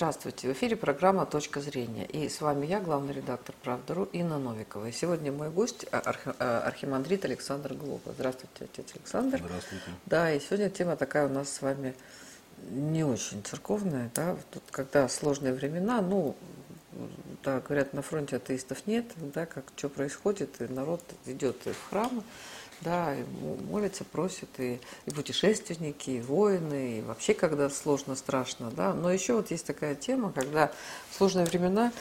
Здравствуйте. В эфире программа «Точка зрения». И с вами я, главный редактор «Правда.ру» Инна Новикова. И сегодня мой гость а, архи, а, архимандрит Александр Глоба. Здравствуйте, отец Александр. Здравствуйте. Да, и сегодня тема такая у нас с вами не очень церковная. Да? Тут, когда сложные времена, ну, да, говорят, на фронте атеистов нет, да, как что происходит, и народ идет в храмы, да, и молятся, просят, и, и путешественники, и воины, и вообще, когда сложно, страшно, да. Но еще вот есть такая тема, когда в сложные времена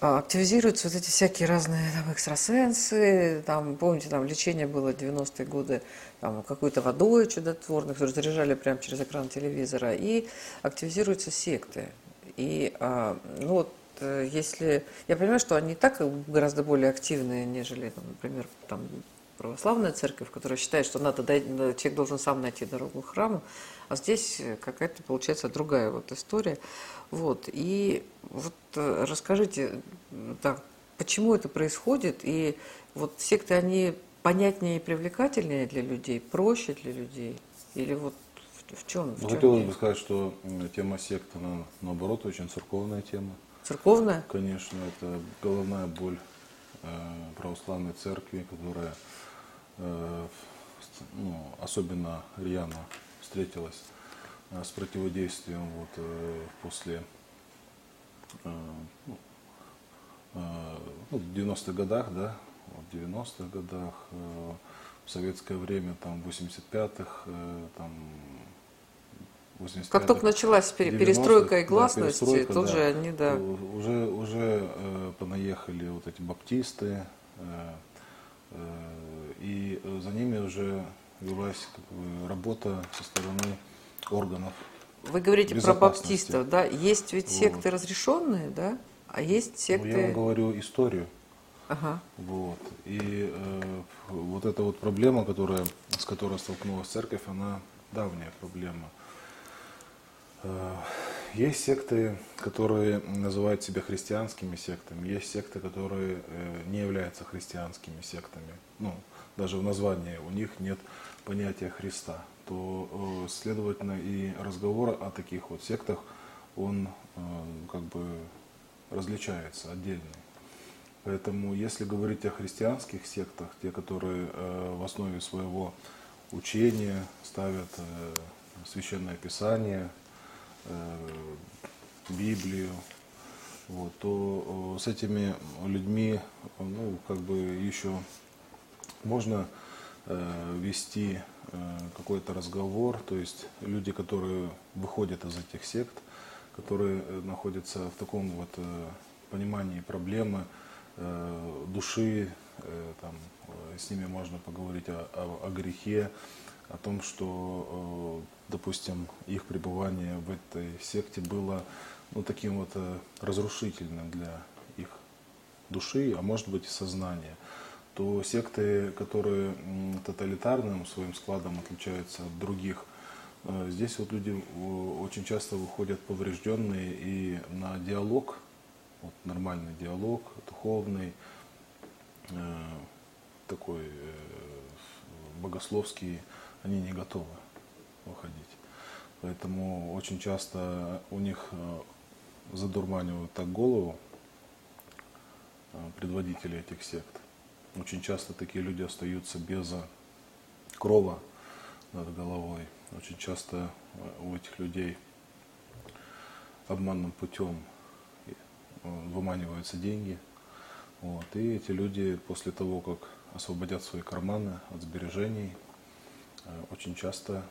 а, активизируются вот эти всякие разные там, экстрасенсы, там, помните, там лечение было 90-е годы, там, какой-то водой чудотворной, которую заряжали прямо через экран телевизора, и активизируются секты. И, а, ну вот, э, если... Я понимаю, что они и так гораздо более активные, нежели, там, например, там, православная церковь, которая считает, что надо человек должен сам найти дорогу к храму, а здесь какая-то получается другая вот история. Вот. И вот э, расскажите, так, почему это происходит, и вот секты, они понятнее и привлекательнее для людей, проще для людей, или вот в, чем? В ну, чем хотелось бы сказать, что тема сект, она наоборот очень церковная тема. Церковная? Конечно, это головная боль э, православной церкви, которая Э, ну, особенно рьяно встретилась э, с противодействием вот, э, после ну, ну, в 90-х годах, да, в 90-х годах, в советское время, там, в 85-х, там, 85 Как только началась перестройка и гласность, да, тут да, же они, да. Уже, уже э, понаехали вот эти баптисты, э, и э, за ними уже велась как бы, работа со стороны органов. Вы говорите про баптистов, да? Есть ведь секты вот. разрешенные, да? А есть секты... Ну, я вам говорю историю. Ага. Вот. И э, вот эта вот проблема, которая, с которой столкнулась церковь, она давняя проблема. Э, есть секты, которые называют себя христианскими сектами, есть секты, которые э, не являются христианскими сектами. Ну, даже в названии у них нет понятия Христа, то, э, следовательно, и разговор о таких вот сектах, он э, как бы различается отдельный. Поэтому, если говорить о христианских сектах, те, которые э, в основе своего учения ставят священное писание, Библию, вот, то с этими людьми, ну, как бы еще можно э, вести э, какой-то разговор, то есть люди, которые выходят из этих сект, которые э, находятся в таком вот понимании проблемы души, там, с ними можно поговорить о, о, о грехе, о том, что, допустим, их пребывание в этой секте было ну, таким вот разрушительным для их души, а может быть и сознания то секты, которые тоталитарным своим складом отличаются от других, э, здесь вот люди очень часто выходят поврежденные и на диалог, вот нормальный диалог, духовный, э, такой э, богословский, они не готовы выходить. Поэтому очень часто у них задурманивают так голову предводители этих сект, очень часто такие люди остаются без крова над головой. Очень часто э, у этих людей обманным путем э, выманиваются деньги. Вот. И эти люди после того, как освободят свои карманы от сбережений, э, очень часто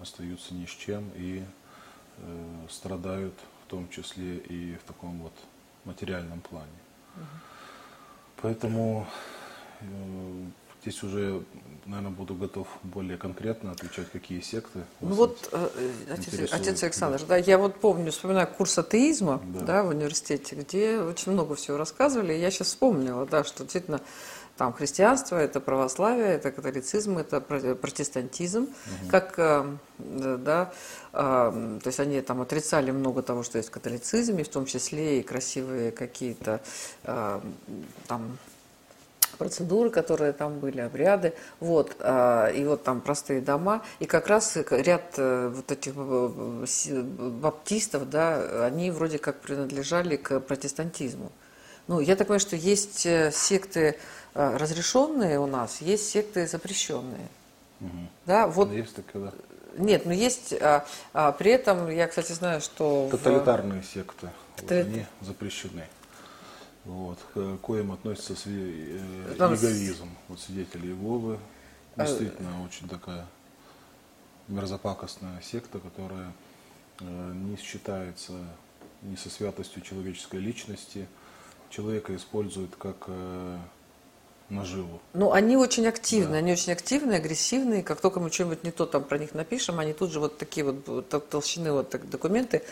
остаются ни с чем и э, страдают в том числе и в таком вот материальном плане. Угу. Поэтому Э, здесь уже, наверное, буду готов более конкретно отвечать, какие секты. Ну вот, э, отец, отец Александр, да. да, я вот помню, вспоминаю курс атеизма да. Да, в университете, где очень много всего рассказывали. Я сейчас вспомнила, да, что действительно там христианство, это православие, это католицизм, это протестантизм, угу. как, э, да, то есть они там отрицали много того, что есть в католицизме, в том числе и красивые какие-то там процедуры, которые там были, обряды, вот, а, и вот там простые дома, и как раз ряд э, вот этих э, баптистов, да, они вроде как принадлежали к протестантизму. Ну, я так понимаю, что есть э, секты разрешенные у нас, есть секты запрещенные. Угу. Да, вот. Есть такие, да. Нет, но есть, а, а, при этом я, кстати, знаю, что... Тоталитарные в... секты, Тотали... вот они запрещены вот, к коим относится сви... э, иеговизм. Вот свидетели Иеговы. А, Действительно, очень такая мерзопакостная секта, которая э, не считается ни со святостью человеческой личности. Человека используют как э, наживу. Ну, они очень активны, да. они очень активные, агрессивные. Как только мы что-нибудь не то там про них напишем, они тут же вот такие вот толщины вот так, документы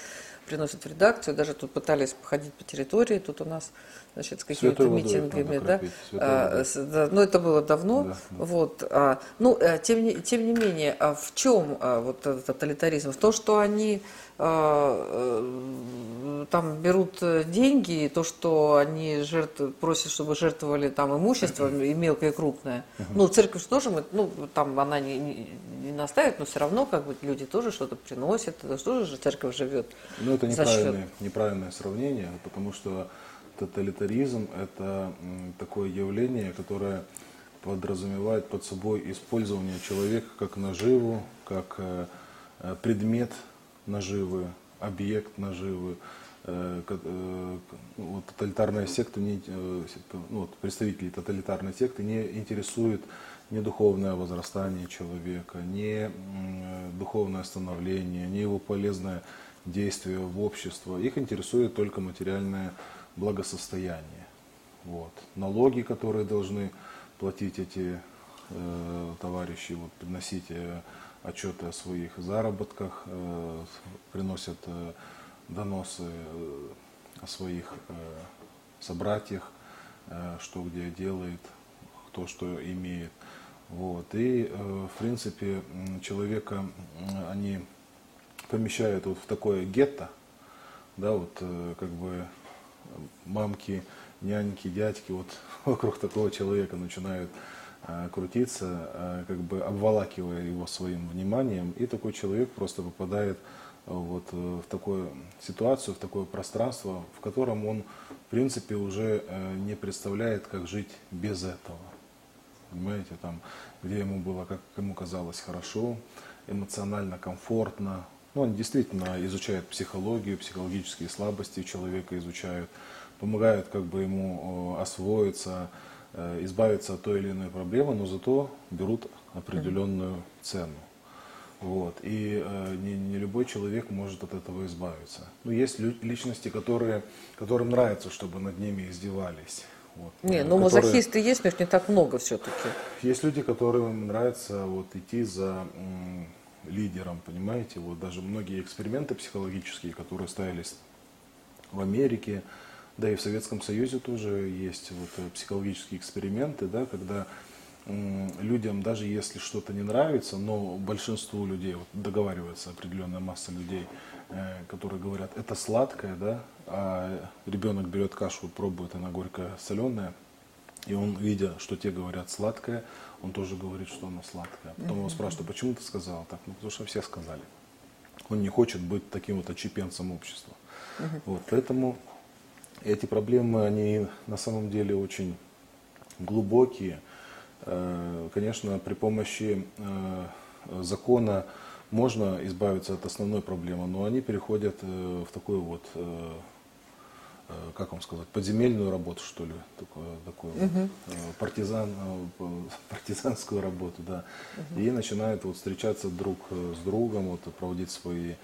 приносят в редакцию. Даже тут пытались походить по территории, тут у нас значит, с какими-то митингами, да? А, да. Ну, это было давно, да, да. вот. А, ну, э, тем не, тем не менее, а в чем а, вот этот тоталитаризм? В том, что они а, э, там берут деньги, то, что они жертв, просят, чтобы жертвовали там имуществом, и мелкое, и крупное. Ну, церковь тоже, мы, ну, там она не, не, не наставит, но все равно как бы люди тоже что-то приносят, это тоже же церковь живет. Ну, это неправильное, неправильное сравнение, потому что тоталитаризм – это такое явление, которое подразумевает под собой использование человека как наживу, как э, э, предмет наживы, объект наживы. Э, вот, тоталитарная секта, не, ну, вот, представители тоталитарной секты не интересуют не духовное возрастание человека, не духовное становление, не его полезное действие в общество. Их интересует только материальное благосостояние. Вот. Налоги, которые должны платить эти э, товарищи, вот, приносить э, отчеты о своих заработках, э, приносят э, доносы э, о своих э, собратьях, э, что где делает, кто что имеет. Вот. И, э, в принципе, человека они помещают вот в такое гетто, да, вот э, как бы мамки, няньки, дядьки вот вокруг такого человека начинают э, крутиться, как бы обволакивая его своим вниманием, и такой человек просто попадает вот в такую ситуацию, в такое пространство, в котором он, в принципе, уже не представляет, как жить без этого. Понимаете, там, где ему было, как ему казалось, хорошо, эмоционально комфортно, ну, они действительно изучают психологию, психологические слабости человека изучают, помогают как бы ему освоиться, э, избавиться от той или иной проблемы, но зато берут определенную цену. Вот. И э, не, не любой человек может от этого избавиться. Но есть личности, которые, которым нравится, чтобы над ними издевались. Вот, не, ну которые... мазохисты есть, но их не так много все-таки. Есть люди, которым нравится вот, идти за лидером, понимаете, вот даже многие эксперименты психологические, которые ставились в Америке, да и в Советском Союзе тоже есть вот э, психологические эксперименты, да, когда людям, даже если что-то не нравится, но большинству людей, вот договаривается определенная масса людей, э, которые говорят, это сладкое, да, а ребенок берет кашу, пробует, она горькая, соленая, и он, видя, что те говорят сладкое, он тоже говорит, что оно сладкое. Потом его спрашивают, а почему ты сказал так? Ну, потому что все сказали. Он не хочет быть таким вот отчепенцем общества. Вот, поэтому эти проблемы, они на самом деле очень глубокие. Э, конечно, при помощи э, закона можно избавиться от основной проблемы, но они переходят э, в такую вот как вам сказать, подземельную работу, что ли, такое, такое угу. партизан, партизанскую работу, да. Угу. И начинают вот встречаться друг с другом, вот, проводить свои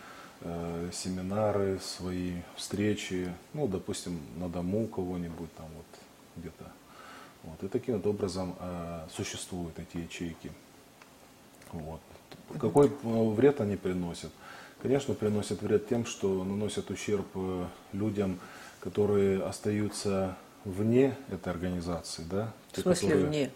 семинары, свои встречи, ну, допустим, на дому кого-нибудь там вот где-то. Вот. И таким вот образом э, существуют эти ячейки. Вот. Какой вред они приносят? Конечно, приносят вред тем, что наносят ущерб людям, которые остаются вне этой организации, да? В смысле которые, вне?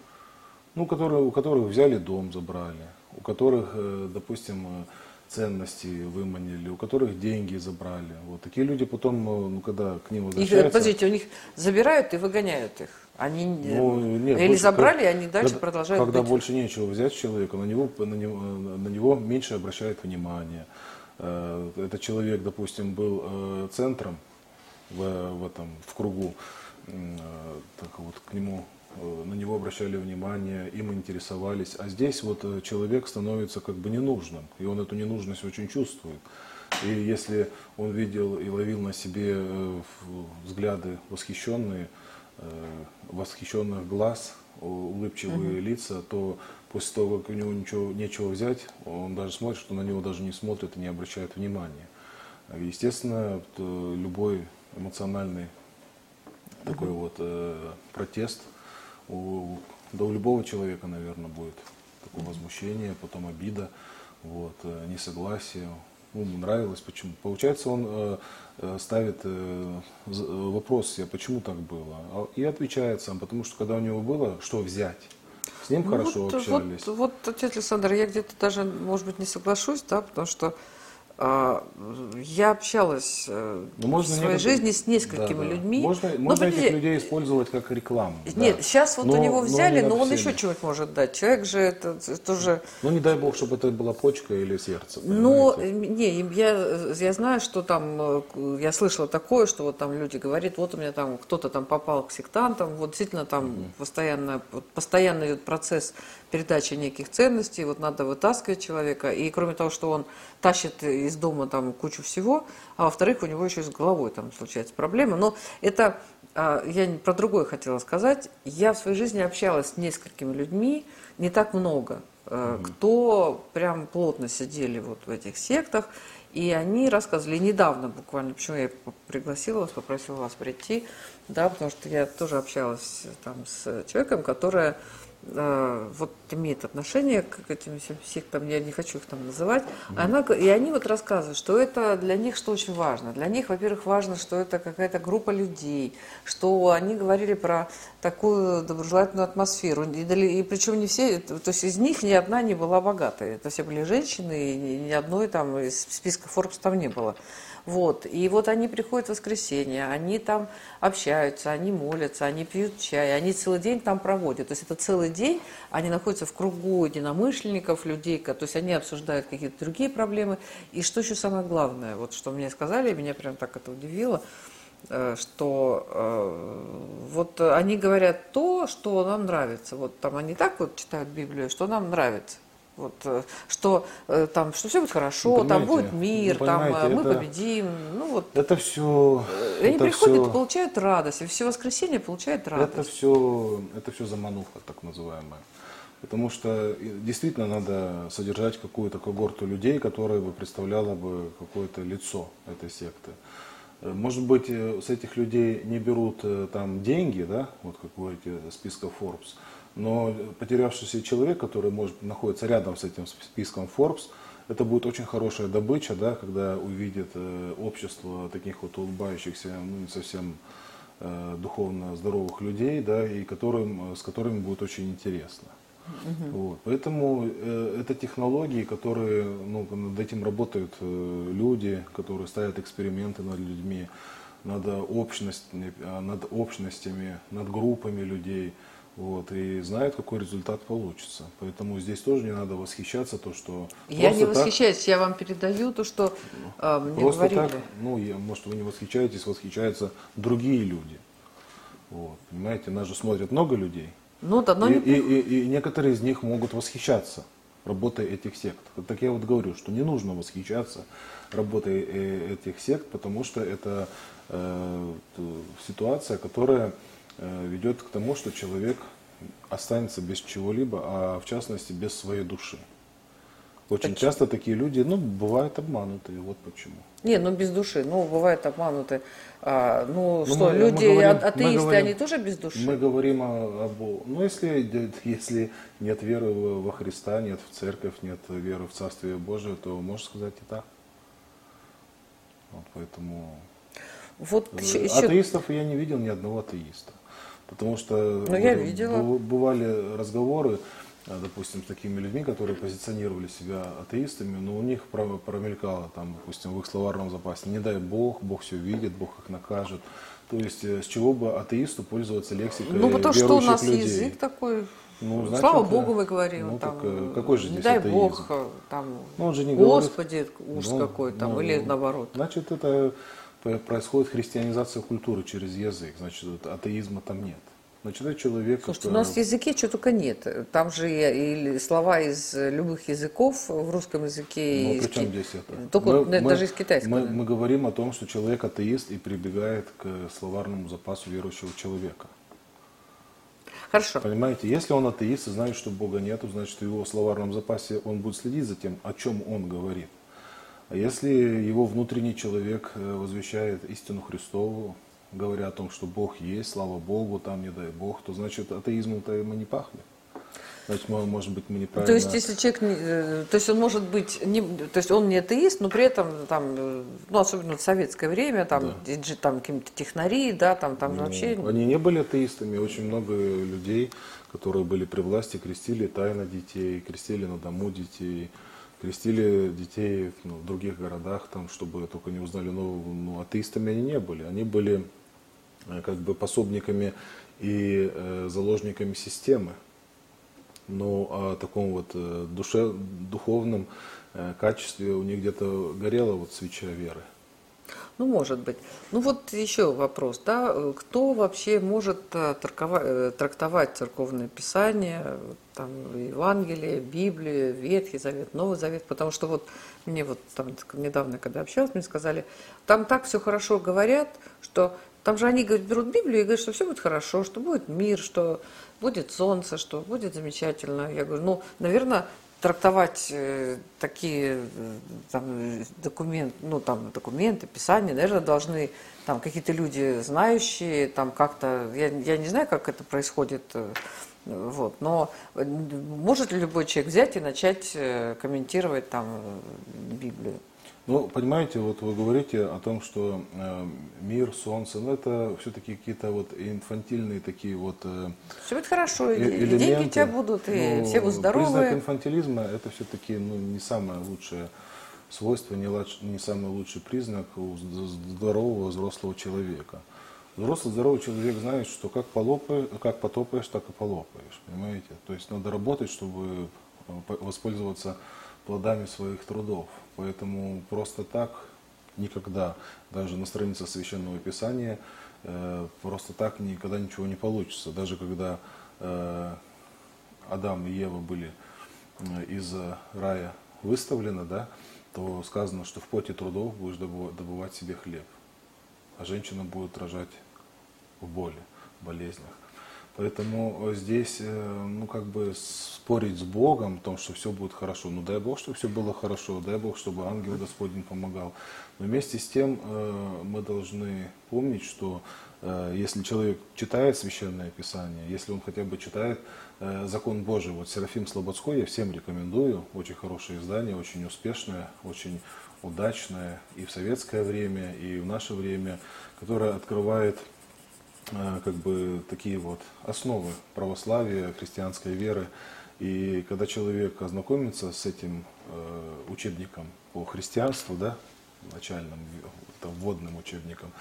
Ну, которые, у которых взяли дом, забрали, у которых, э, допустим, ценности выманили, у которых деньги забрали. Вот такие люди потом, э, ну когда к ним Их, возвращаются... подождите, у них забирают и выгоняют их. Они Ну, нет, или больше забрали, и как- они дальше когда, продолжают Когда быть. больше нечего взять человека, на него, на него, на него меньше обращают внимание. Э, Этот человек, допустим, был э, центром в, в этом в кругу, так вот к нему на него обращали внимание, им интересовались, а здесь вот э, человек становится как бы ненужным, и он эту ненужность очень чувствует. И если он видел и ловил на себе э, взгляды восхищенные, э, восхищенных глаз, улыбчивые лица, то после того, как у него ничего, нечего взять, он даже смотрит, что на него даже не смотрят и не обращают внимания. Естественно, э, любой эмоциональный такой вот э, протест у, да у любого человека, наверное, будет такое возмущение, потом обида, вот, э, несогласие. Ну, ему нравилось, почему. Получается, он э, э, ставит э, э, вопрос себе, почему так было, А- и отвечает сам, потому что когда у него было, что взять, с ним Ну, хорошо вот, общались. Вот, вот, отец Александр, я где-то даже, может быть, не соглашусь, да, потому что я общалась э, Ну, можно в своей некоторые- жизни с несколькими Да, да. людьми. Можно, Но, можно этих людей использовать как рекламу. да. Нет, сейчас вот Но- у него но взяли, но, над он еще чего-нибудь может дать. Человек же это, уже... Ну, не дай бог, чтобы это была почка или сердце. Ну, понимаете? не, я, я знаю, что там, э, я слышала такое, что вот там люди говорят, вот у меня там кто-то там попал к сектантам, вот действительно там постоянно, вот постоянно идет процесс передачи неких ценностей, вот надо вытаскивать человека, и кроме того, что он тащит из дома там кучу всего, а во-вторых, у него еще и с головой там случаются проблемы, но это, а, я про другое хотела сказать, я в своей жизни общалась с несколькими людьми, не так много, э, кто прям плотно сидели вот в этих сектах, и они рассказывали. Недавно буквально, почему я пригласила вас, попросила вас прийти, да, потому что я тоже общалась э, там с человеком, которая вот имеет отношение к этим всем сектам, я не хочу их там называть, она, г- и они вот рассказывают, что это для них что очень важно. Для них, во-первых, важно, что это какая-то группа людей, что они говорили про такую доброжелательную атмосферу. И, и причем не все, то есть из них ни одна не была богатой. Это все были женщины, и ни, ни одной там из списка Forbes там не было. Вот. И вот они приходят в воскресенье, они там общаются, они молятся, они пьют чай, они целый день там проводят. То есть это целый день, они находятся в кругу единомышленников, людей, то есть они обсуждают какие-то другие проблемы. И что еще самое главное, вот что мне сказали, меня прям так это удивило, э, что э, вот они говорят то, что нам нравится. Вот там они так вот читают Библию, что нам нравится. Вот, э, что э, там, что все будет хорошо, Ну, там будет мир, ну, там э, мы это- победим. Ну вот Это все, они это приходят, все, получают радость, и все воскресенье получают радость. это все, это все замануха, так называемая. Потому что действительно надо содержать какую-то когорту людей, которая бы представляла бы какое-то лицо этой секты. Может быть, с этих людей не берут там деньги, да, вот как говорите, списка Forbes, но потерявшийся человек, который может находится рядом с этим списком Forbes, это будет очень хорошая добыча, да, когда увидит э, общество таких вот улыбающихся, ну, не совсем э, духовно здоровых людей, да, и которым, э, с которыми будет очень интересно. Вот. Поэтому э, это технологии, которые, ну, над этим работают э, люди, которые ставят эксперименты над людьми, над, общность, э, над общностями, над группами людей. Вот, и знают, какой результат получится. Поэтому здесь тоже не надо восхищаться, то, что Я не просто так- восхищаюсь, я вам передаю то, что э, мне Просто говорили. так, ну, я- может, вы не восхищаетесь, восхищаются другие люди. Вот, понимаете, нас же смотрят много людей. Ну да, но и, не и- и- и некоторые из них могут восхищаться работой этих сект. Так я вот говорю, что не нужно восхищаться работой э, этих сект, потому что это э, ситуация, которая ведет к тому, что человек останется без чего-либо, а в частности без своей души. Очень Почему? часто такие люди, ну, бывают обманутые, вот почему. Не, ну без души. Ну, бывает обмануты. А, ну, Ну, что, мы- мы люди, говорим- а- мы атеисты, говорим- они тоже без души? Мы говорим о, об... Ну, если, если нет веры во во Христа, нет в церковь, нет веры в Царствие Божие, то можно сказать и так. Вот поэтому... Вот э, еще, Атеистов я не видел ни одного атеиста. Потому что Ну, я б- видела. бывали разговоры, э, допустим, с такими людьми, которые позиционировали себя атеистами, но у них промелькало, там, допустим, в их словарном запасе, не дай Бог, Бог все видит, Бог их накажет. То есть с чего бы атеисту пользоваться лексикой Ну, потому что у нас людей? язык такой ну, значит, Слава Богу, мы говорим. Ну, там, так, какой же здесь не дай атеизм? Бог, там, ну, он же не Господи, говорит, ужас ну, какой там, ну, или наоборот. Значит, это происходит христианизация культуры через язык. Значит, атеизма там нет. Значит, это человек... Слушайте, который... у нас в языке что только нет. Там же и слова из любых языков в русском языке. Ну, и при чем здесь это? Только мы, даже мы, из китайского. Мы, мы говорим о том, что человек атеист и прибегает к словарному запасу верующего человека. Хорошо. Понимаете, если он атеист и знает, что Бога нету, значит, в его словарном запасе он будет следить за тем, о чем он говорит. А если его внутренний человек э, возвещает истину Христову, говоря о том, что Бог есть, слава Богу, там не дай Бог, то значит атеизмом-то мы не пахли. Значит, мы, может быть, мы неправильно... То есть, если человек, э, то есть он может быть, не, то есть он не атеист, но при этом там, э, ну особенно в советское время, там, да. там какие-то технари, да, там, там ну, вообще. Они не были атеистами, очень много людей, которые были при власти, крестили тайно детей, крестили на дому детей, крестили детей ну, в других городах, там, чтобы только не узнали, но ну, атеистами они не были, они были э, как бы пособниками и э, заложниками системы. Но ну, о таком вот э, душе, духовном э, качестве у них где-то горела вот свеча веры. Ну, может быть. Ну, вот еще вопрос, да, кто вообще может э, трактовать, трактовать церковное писание, там, Евангелие, Библию, Ветхий Завет, Новый Завет, потому что вот мне вот там недавно, когда общалась, мне сказали, там так все хорошо говорят, что там же они говорят, берут Библию и говорят, что все будет хорошо, что будет мир, что будет солнце, что будет замечательно. Я говорю, ну, наверное, трактовать э, такие э, там, документ, ну, там, документы, писания, наверное, должны там какие-то люди знающие, там как-то, я, я не знаю, как это происходит, э, вот, но может ли любой человек взять и начать комментировать там Библию? Ну, понимаете, вот вы говорите о том, что э, мир, солнце, ну это все-таки какие-то вот инфантильные такие вот э, Все будет хорошо, и элементы. деньги у тебя будут, и ну, все будут здоровы. Признак инфантилизма это все-таки ну, не самое лучшее свойство, не, не самый лучший признак у здорового взрослого человека. Взрослый здоровый человек знает, что как, полопаешь, как потопаешь, так и полопаешь, понимаете? То есть надо работать, чтобы э, воспользоваться плодами своих трудов. Поэтому просто так никогда, даже на странице Священного Писания, э, просто так никогда ничего не получится. Даже когда э, Адам и Ева были э, из рая выставлены, да, то сказано, что в поте трудов будешь добывать себе хлеб, а женщина будет рожать в боли, болезнях. Поэтому здесь, э, ну, как бы спорить с Богом о том, что все будет хорошо. Ну, дай Бог, чтобы все было хорошо, дай Бог, чтобы ангел Господень помогал. Но вместе с тем э, мы должны помнить, что э, если человек читает Священное Писание, если он хотя бы читает закон Божий, вот Серафим Слободской я всем рекомендую, очень хорошее издание, очень успешное, очень удачное и в советское время, и в наше время, которое открывает Э, как бы такие вот основы православия, христианской веры. И когда человек ознакомится с этим э, учебником по христианству, да, начальным, там, вводным учебником,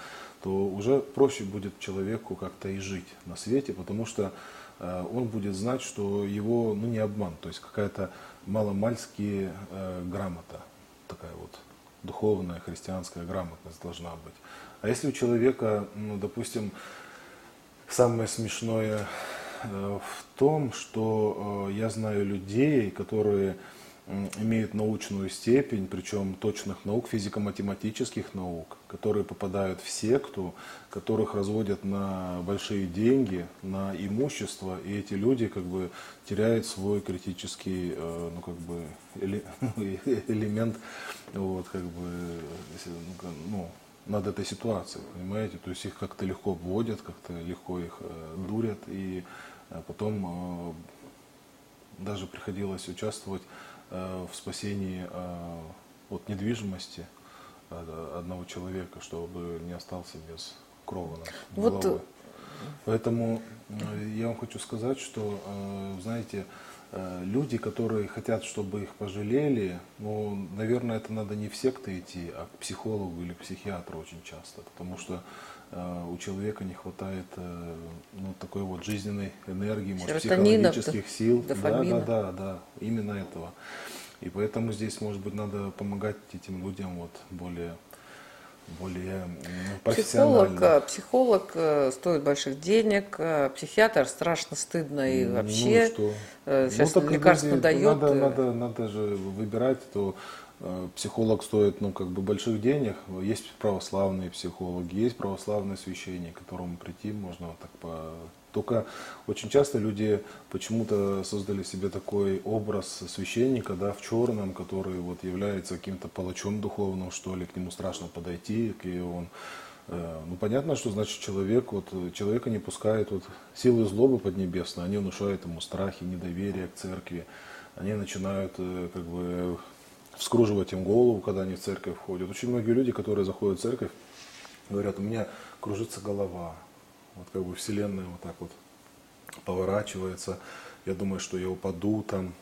то уже проще будет человеку как-то и жить на свете, потому что э, он будет знать, что его ну, не обман, то есть какая-то маломальски э, грамота, такая вот духовная христианская грамотность должна быть. А если у человека, ну, допустим, Самое смешное э, в том, что э, я знаю людей, которые имеют научную степень, причем точных наук, физико-математических наук, которые попадают в секту, которых разводят на большие деньги, на имущество, и эти люди как бы теряют свой критический э, ну, как бы, элемент, вот, как бы, ну, над этой ситуацией, понимаете? То есть их как-то легко вводят, как-то легко их э, дурят, и э, потом э, даже приходилось участвовать э, в спасении э, от недвижимости э, одного человека, чтобы не остался без крова над вот... головой. Поэтому э, я вам хочу сказать, что, э, знаете, э, люди, которые хотят, чтобы их пожалели, ну, наверное, это надо не в секты идти, а к психологу или к психиатру очень часто, потому что э, у человека не хватает э, ну, такой вот жизненной энергии, может, психологических сил. Да, да, да, да, именно этого. И поэтому здесь, может быть, надо помогать этим людям вот более более ну, Психолог, профессионально. э, психолог э, стоит больших денег, э, психиатр страшно стыдно и Ну, вообще что? э, сейчас Ну, так лекарства люди- дает. Надо, надо, надо же выбирать, то психолог стоит, ну, как бы больших денег. Есть православные психологи, есть православные священники, к которому прийти можно вот так по... Только очень часто люди почему-то создали себе такой образ священника, да, в черном, который вот является каким-то палачом духовным, что ли, к нему страшно подойти, и он Э, Ну, понятно, что значит человек, вот, человека не пускает вот, силы злобы поднебесные, они внушают ему страхи, недоверие к церкви, они начинают э, как бы вскруживать им голову, когда они в церковь входят. Очень многие люди, которые заходят в церковь, говорят, у меня кружится голова, вот как бы вселенная вот так вот поворачивается, я думаю, что я упаду там,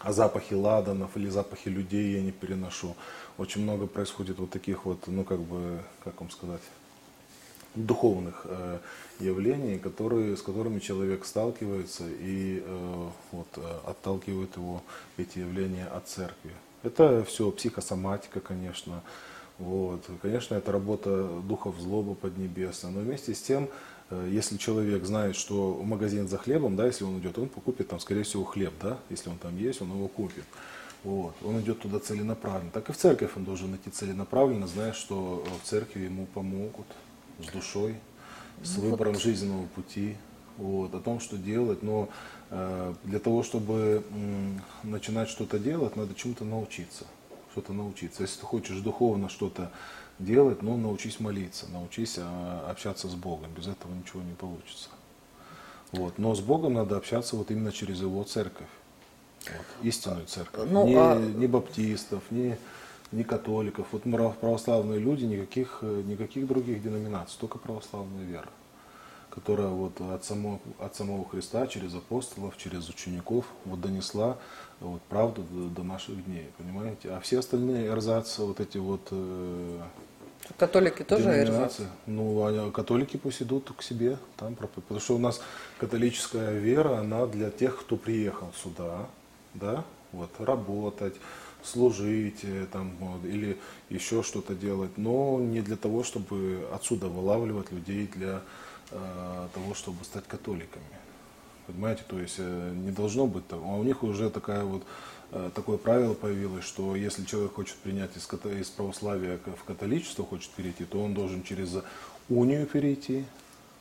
а запахи ладанов или запахи людей я не переношу. Очень много происходит вот таких вот, ну как бы, как вам сказать, духовных э, явлений, которые, с которыми человек сталкивается и э, вот, э, отталкивают его эти явления от церкви. Это все психосоматика, конечно. Вот. Конечно, это работа духов злобы поднебесной. Но вместе с тем, э, если человек знает, что магазин за хлебом, да, если он идет, он покупит там, скорее всего, хлеб, да, если он там есть, он его купит. Вот. Он идет туда целенаправленно. Так и в церковь он должен идти целенаправленно, зная, что э, в церкви ему помогут с душой, с Ну выбором жизненного пути, вот, о том, что делать. Но э, для того, чтобы м, начинать что-то делать, надо чему-то научиться. Что-то научиться. Если ты хочешь духовно что-то делать, ну, научись молиться, научись а, общаться с Богом. Без этого ничего не получится. Вот. Но с Богом надо общаться вот именно через Его церковь. Вот, истинную церковь. Ну, не, а- не баптистов, не, не католиков. Вот православные люди, никаких, никаких других деноминаций, только православная вера, которая вот от самого, от самого Христа, через апостолов, через учеников вот донесла вот, правду до, до наших дней, понимаете? А все остальные эрзацы, вот эти вот э, Католики тоже эрзац. деноминации, ну, а католики пусть идут к себе, там, потому что у нас католическая вера, она для тех, кто приехал сюда, да, вот, работать, служить, э, там, вот, или еще что-то делать, но не для того, чтобы отсюда вылавливать людей для того, чтобы стать католиками. Понимаете, то есть э, не должно быть того. А у них уже такая вот, э, такое правило появилось, что если человек хочет принять из, из православия в католичество, хочет перейти, то он должен через унию перейти,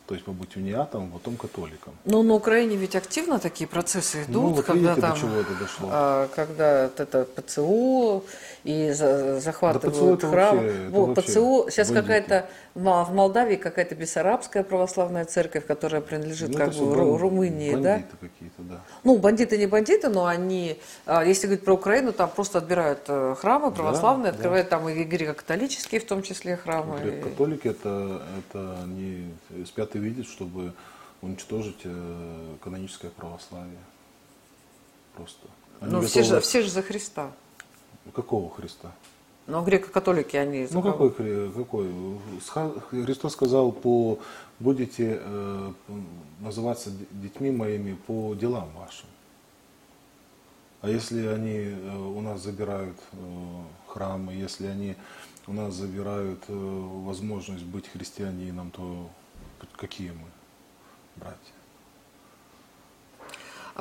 то есть побыть униатом, а потом католиком. Ну, на Украине ведь активно такие процессы идут, Ну, вот когда видите, до там, чего это дошло. а, когда вот это ПЦУ и за- захватывают ПЦУ это храм. вообще- это вообще ПЦУ сейчас какая-то в в Молдавии какая-то бессарабская православная церковь, которая принадлежит Ну, как бы Ру- Румынии, да? бандиты какие-то, да. Ну, бандиты не бандиты, но они, а, если говорить про Украину, там просто отбирают э, храмы православные, да. открывают там и греко-католические в том числе храмы. Говорят, и- католики это, это они спят и видят, чтобы уничтожить э, каноническое православие. Просто. Они Ну, все же, готовы- все же за Христа. Какого Христа? Но греко-католики, они... Ну какой, какой? Христос сказал, по будете э, называться детьми моими по делам вашим. А если они э, у нас забирают э, храмы, если они у нас забирают э, возможность быть христианином, то какие мы братья?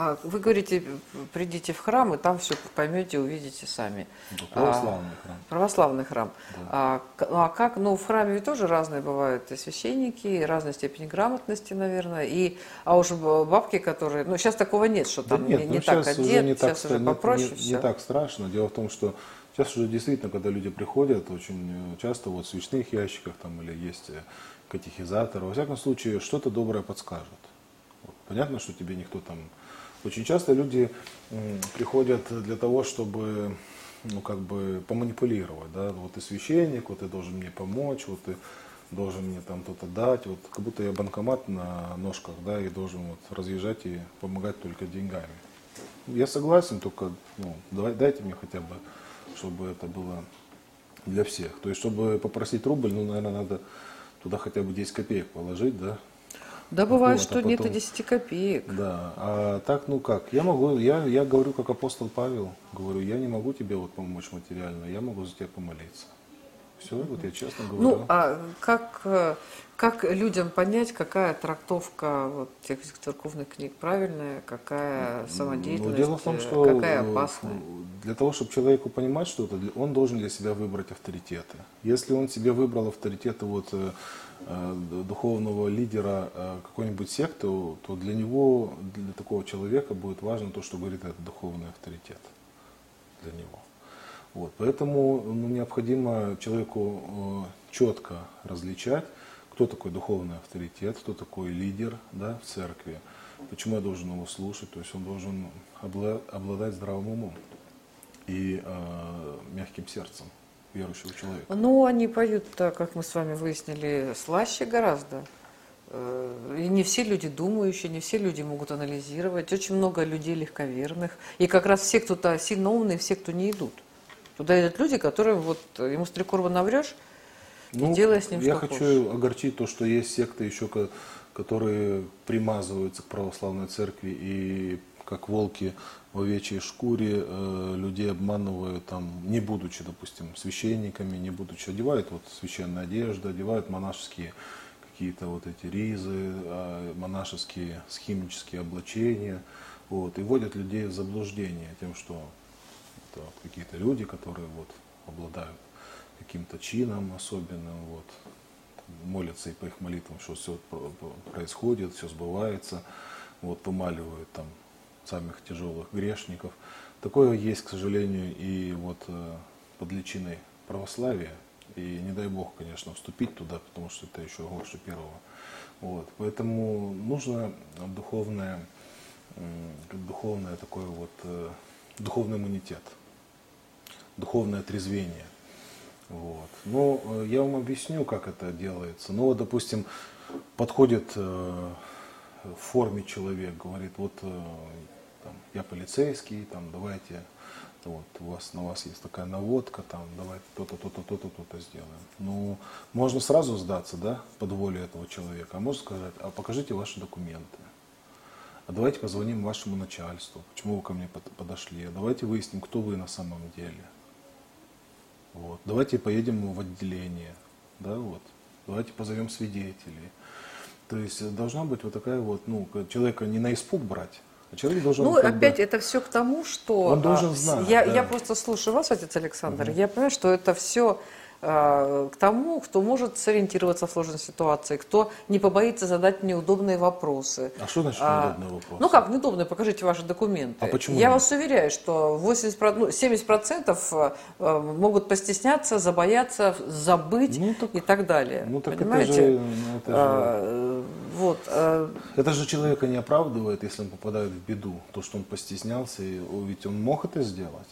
А, Вы говорите, придите в храм, и там все поймете, увидите сами. Ну, Православный храм. Православный храм. Да. А, ну, а как, ну, в храме ведь тоже разные бывают и священники, и разной степени грамотности, наверное. И, а уж бабки, которые... Ну, сейчас такого нет, что Да там нет, не, ну, не так сейчас одет, уже не так, сейчас уже попроще не, все. не так страшно. Дело в том, что сейчас уже действительно, когда люди приходят, очень э, часто вот в свечных ящиках там или есть э, катехизатор, во всяком случае, что-то доброе подскажут. Вот. Понятно, что тебе никто там... Очень часто люди приходят для того, чтобы ну, как бы поманипулировать, да, вот ты священник, вот ты должен мне помочь, вот ты должен мне там что-то дать, вот как будто я банкомат на ножках, да, и должен вот разъезжать и помогать только деньгами. я согласен, только ну, давай, дайте мне хотя бы, чтобы это было для всех. То есть, чтобы попросить рубль, ну, наверное, надо туда хотя бы 10 копеек положить, да? Да, бывает, а что нет и потом- 10 копеек. Да, а так, ну как, я могу, я, я говорю как апостол Павел, говорю, я не могу тебе вот помочь материально, я могу за тебя помолиться. Все, вот я честно говорю. Ну, а как, как людям понять, какая трактовка вот тех церковных книг правильная, какая Ну, самодеятельность, дело в том, э, что какая э, опасная? для того, чтобы человеку понимать что-то, он должен для себя выбрать авторитеты. Если он себе выбрал авторитеты вот, э, духовного лидера э, какой-нибудь секты, то для него, для такого человека будет важно то, что говорит этот духовный авторитет для него. Вот, поэтому ну, необходимо человеку э, четко различать, кто такой духовный авторитет, кто такой лидер да, в церкви, почему я должен его слушать, то есть он должен обла- обладать здравым умом и э, мягким сердцем верующего человека. Ну, они поют, так, как мы с вами выяснили, слаще гораздо. Э, И не все люди думающие, не все люди могут анализировать. Очень много людей легковерных. И как раз все, кто то сильно умные, все, кто не идут. Туда идут люди, которые вот ему с три корба наврешь, и делай с ним, Ну, я что хочу хочешь. огорчить то, что есть секты еще, ко- которые примазываются к православной церкви и как волки овечьей шкуре э, людей обманывают, там, не будучи, допустим, священниками, не будучи, одевают вот священную одежду, одевают монашеские какие-то вот эти ризы, э, монашеские схимические облачения, вот, и вводят людей в заблуждение тем, что это какие-то люди, которые вот обладают каким-то чином особенным, вот, молятся и по их молитвам, что все происходит, все сбывается, вот, вымаливают там самых тяжелых грешников. Такое есть, к сожалению, и вот э, под личиной православия. И не дай бог, конечно, вступить туда, потому что это еще больше первого. Вот. Поэтому нужно духовное, духовное такое вот, э, духовный иммунитет, духовное трезвение. Вот. Но э, я вам объясню, как это делается. Ну, вот, допустим, подходит в форме человек, говорит, вот там, я полицейский, там, давайте, вот, у вас, на вас есть такая наводка, там, давайте то-то, то-то, то-то, то-то сделаем. Ну, можно сразу сдаться, да, под волю этого человека, а можно сказать, а покажите ваши документы. А давайте позвоним вашему начальству, почему вы ко мне под- подошли, а давайте выясним, кто вы на самом деле. Вот. Давайте поедем в отделение, да, вот. Давайте позовем свидетелей. То есть должна быть вот такая вот, ну, человека не на испуг брать, человек должен Ну, как бы- опять это все к тому, что... Он должен а, знать, Я, да. я просто слушаю вас, отец Александр, я понимаю, что это все к тому, кто может сориентироваться в сложной ситуации, кто не побоится задать неудобные вопросы. А что значит А, неудобный вопрос? Ну как неудобные, покажите ваши документы. А почему Я нет? вас уверяю, что 80, про- ну, 70% э, могут постесняться, забояться, забыть Ну, так- и так далее. Ну так Понимаете? это же, ну, это же- А, вот. а, Это же человека не оправдывает, если он попадает в беду. То, что он постеснялся, и, ведь он мог это сделать.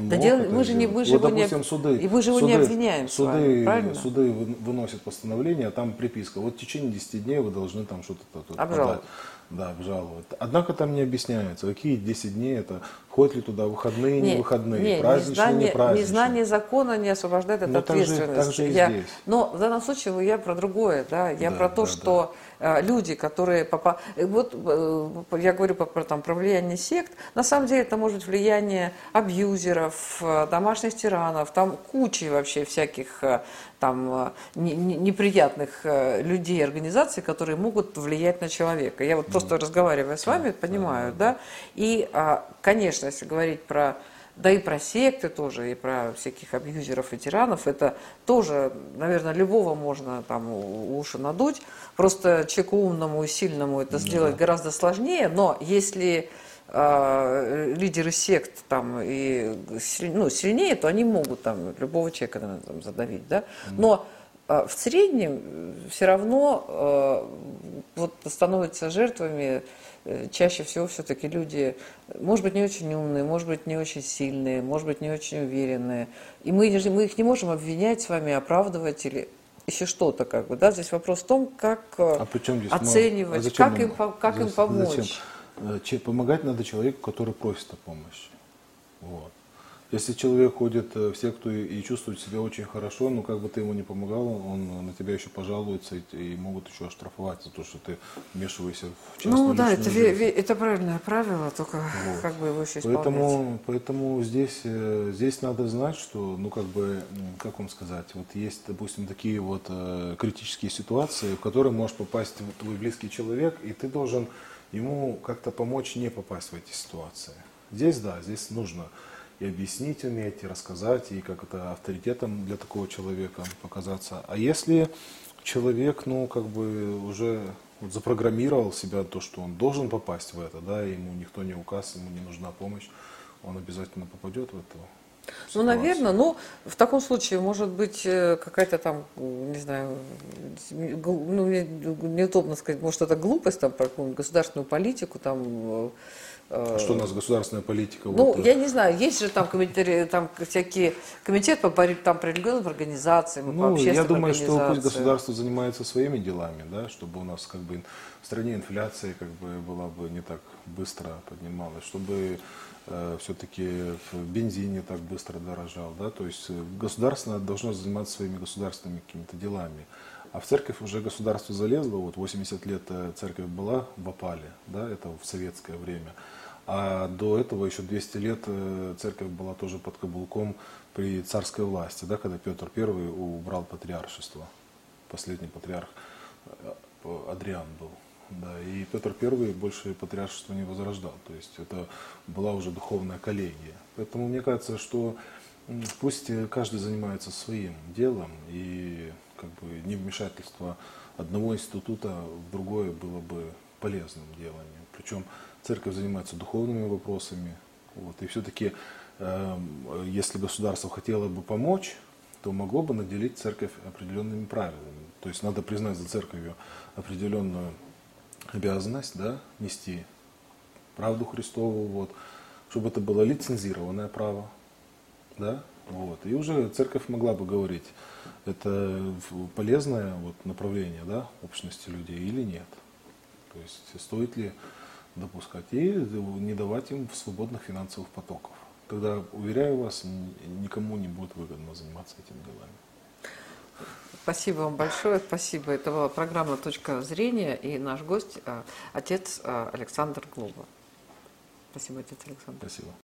Да дело- мы же не- мы же вот, его не допустим, об- суды, и мы же его не суды- обвиняем с суды, вами, правильно? суды вы- выносят постановление, а там приписка. Вот в течение 10 дней вы должны там что-то Обжаловать. подать. Да, обжаловать. Однако там не объясняется, какие 10 дней это, ходят ли туда выходные, не, выходные, не, праздничные, незнание, не праздничные. незнание закона не освобождает от так же- ответственности. так же и Я- здесь. но в данном случае я про другое, да, я Да, про то, да, что э, люди, которые попа... э, вот э, я говорю про, там, про влияние сект, на самом деле это может влияние абьюзеров, э, домашних тиранов, там куча вообще всяких э, там э, не- не- неприятных э, людей, организаций, которые могут влиять на человека. Я вот просто разговаривая с вами, понимаю, да, и, а, конечно, если говорить про да и про секты тоже, и про всяких абьюзеров и тиранов, это тоже, наверное, любого можно там уши надуть. Просто человеку умному и сильному это сделать гораздо сложнее, но если э, лидеры сект там и ну, сильнее, то они могут там любого человека наверное, там, задавить, да. Но э, в среднем все равно э, вот становятся жертвами э, чаще всего все-таки люди, может быть, не очень умные, может быть, не очень сильные, может быть, не очень уверенные. И мы, мы их не можем обвинять с вами, оправдывать или еще что-то, как бы, да, здесь вопрос в том, как э, А здесь мы- оценивать, а зачем как, мы- им, как им помочь. зачем? э, помогать надо человеку, который просит о помощи. Вот. Если человек ходит э, в секту и чувствует себя очень хорошо, ну как бы ты ему не помогал, он на тебя еще пожалуется и, и могут еще оштрафовать за то, что ты вмешиваешься в частную Ну да, это, жизнь. это правильное правило, только Вот. как бы его еще исполнять. Поэтому, поэтому здесь, э, здесь надо знать, что, ну, как бы, как вам сказать, вот есть, допустим, такие вот э, критические ситуации, в которые может попасть вот твой близкий человек, и ты должен ему как-то помочь не попасть в эти ситуации. Здесь, да, здесь нужно и объяснить уметь, и рассказать, и как это авторитетом для такого человека показаться. А если человек, ну, как бы уже вот запрограммировал себя то, что он должен попасть в это, да, ему никто не указ, ему не нужна помощь, он обязательно попадет в Ну, наверное, ну, в таком случае, может быть, э, какая-то там, не знаю, ну, мне неудобно сказать, может, это глупость, там, про государственную политику, там, э, э, Что у нас государственная политика? Ну, вот, э, я не знаю, есть же там, комментарии, там всякие комитет по борьбе там, по религиозным организациям, по Ну, общественным я думаю, что пусть государство занимается своими делами, да, чтобы у нас как бы в стране инфляция как бы была бы не так быстро поднималась, чтобы все-таки бензин не так быстро дорожал, да, то есть э, государство должно заниматься своими государственными какими-то делами. А в церковь уже государство залезло, вот 80 лет э, церковь была в опале, да, это в советское время. А до этого еще 200 лет э, церковь была тоже под каблуком при царской власти, да, когда Петр I убрал патриаршество. Последний патриарх э, Адриан был. Да, и Петр I больше патриаршество не возрождал. То есть это была уже духовная коллегия. Поэтому мне кажется, что пусть э, каждый занимается своим делом, и как бы невмешательство одного института в другое было бы полезным деланием. Причем церковь занимается духовными вопросами. Вот, и все-таки, если государство хотело бы помочь, то могло бы наделить церковь определенными правилами. То есть надо признать за церковью определенную обязанность да, нести правду Христову, вот, чтобы это было лицензированное право. Да? Вот. И уже церковь могла бы говорить, это полезное вот, направление да, общности людей или нет. То есть стоит ли допускать и не давать им свободных финансовых потоков. Тогда, уверяю вас, никому не будет выгодно заниматься этими делами. Спасибо вам большое, спасибо. Это была программа «Точка зрения» и наш гость, э, отец э, Александр Глоба. Спасибо, отец Александр. Спасибо.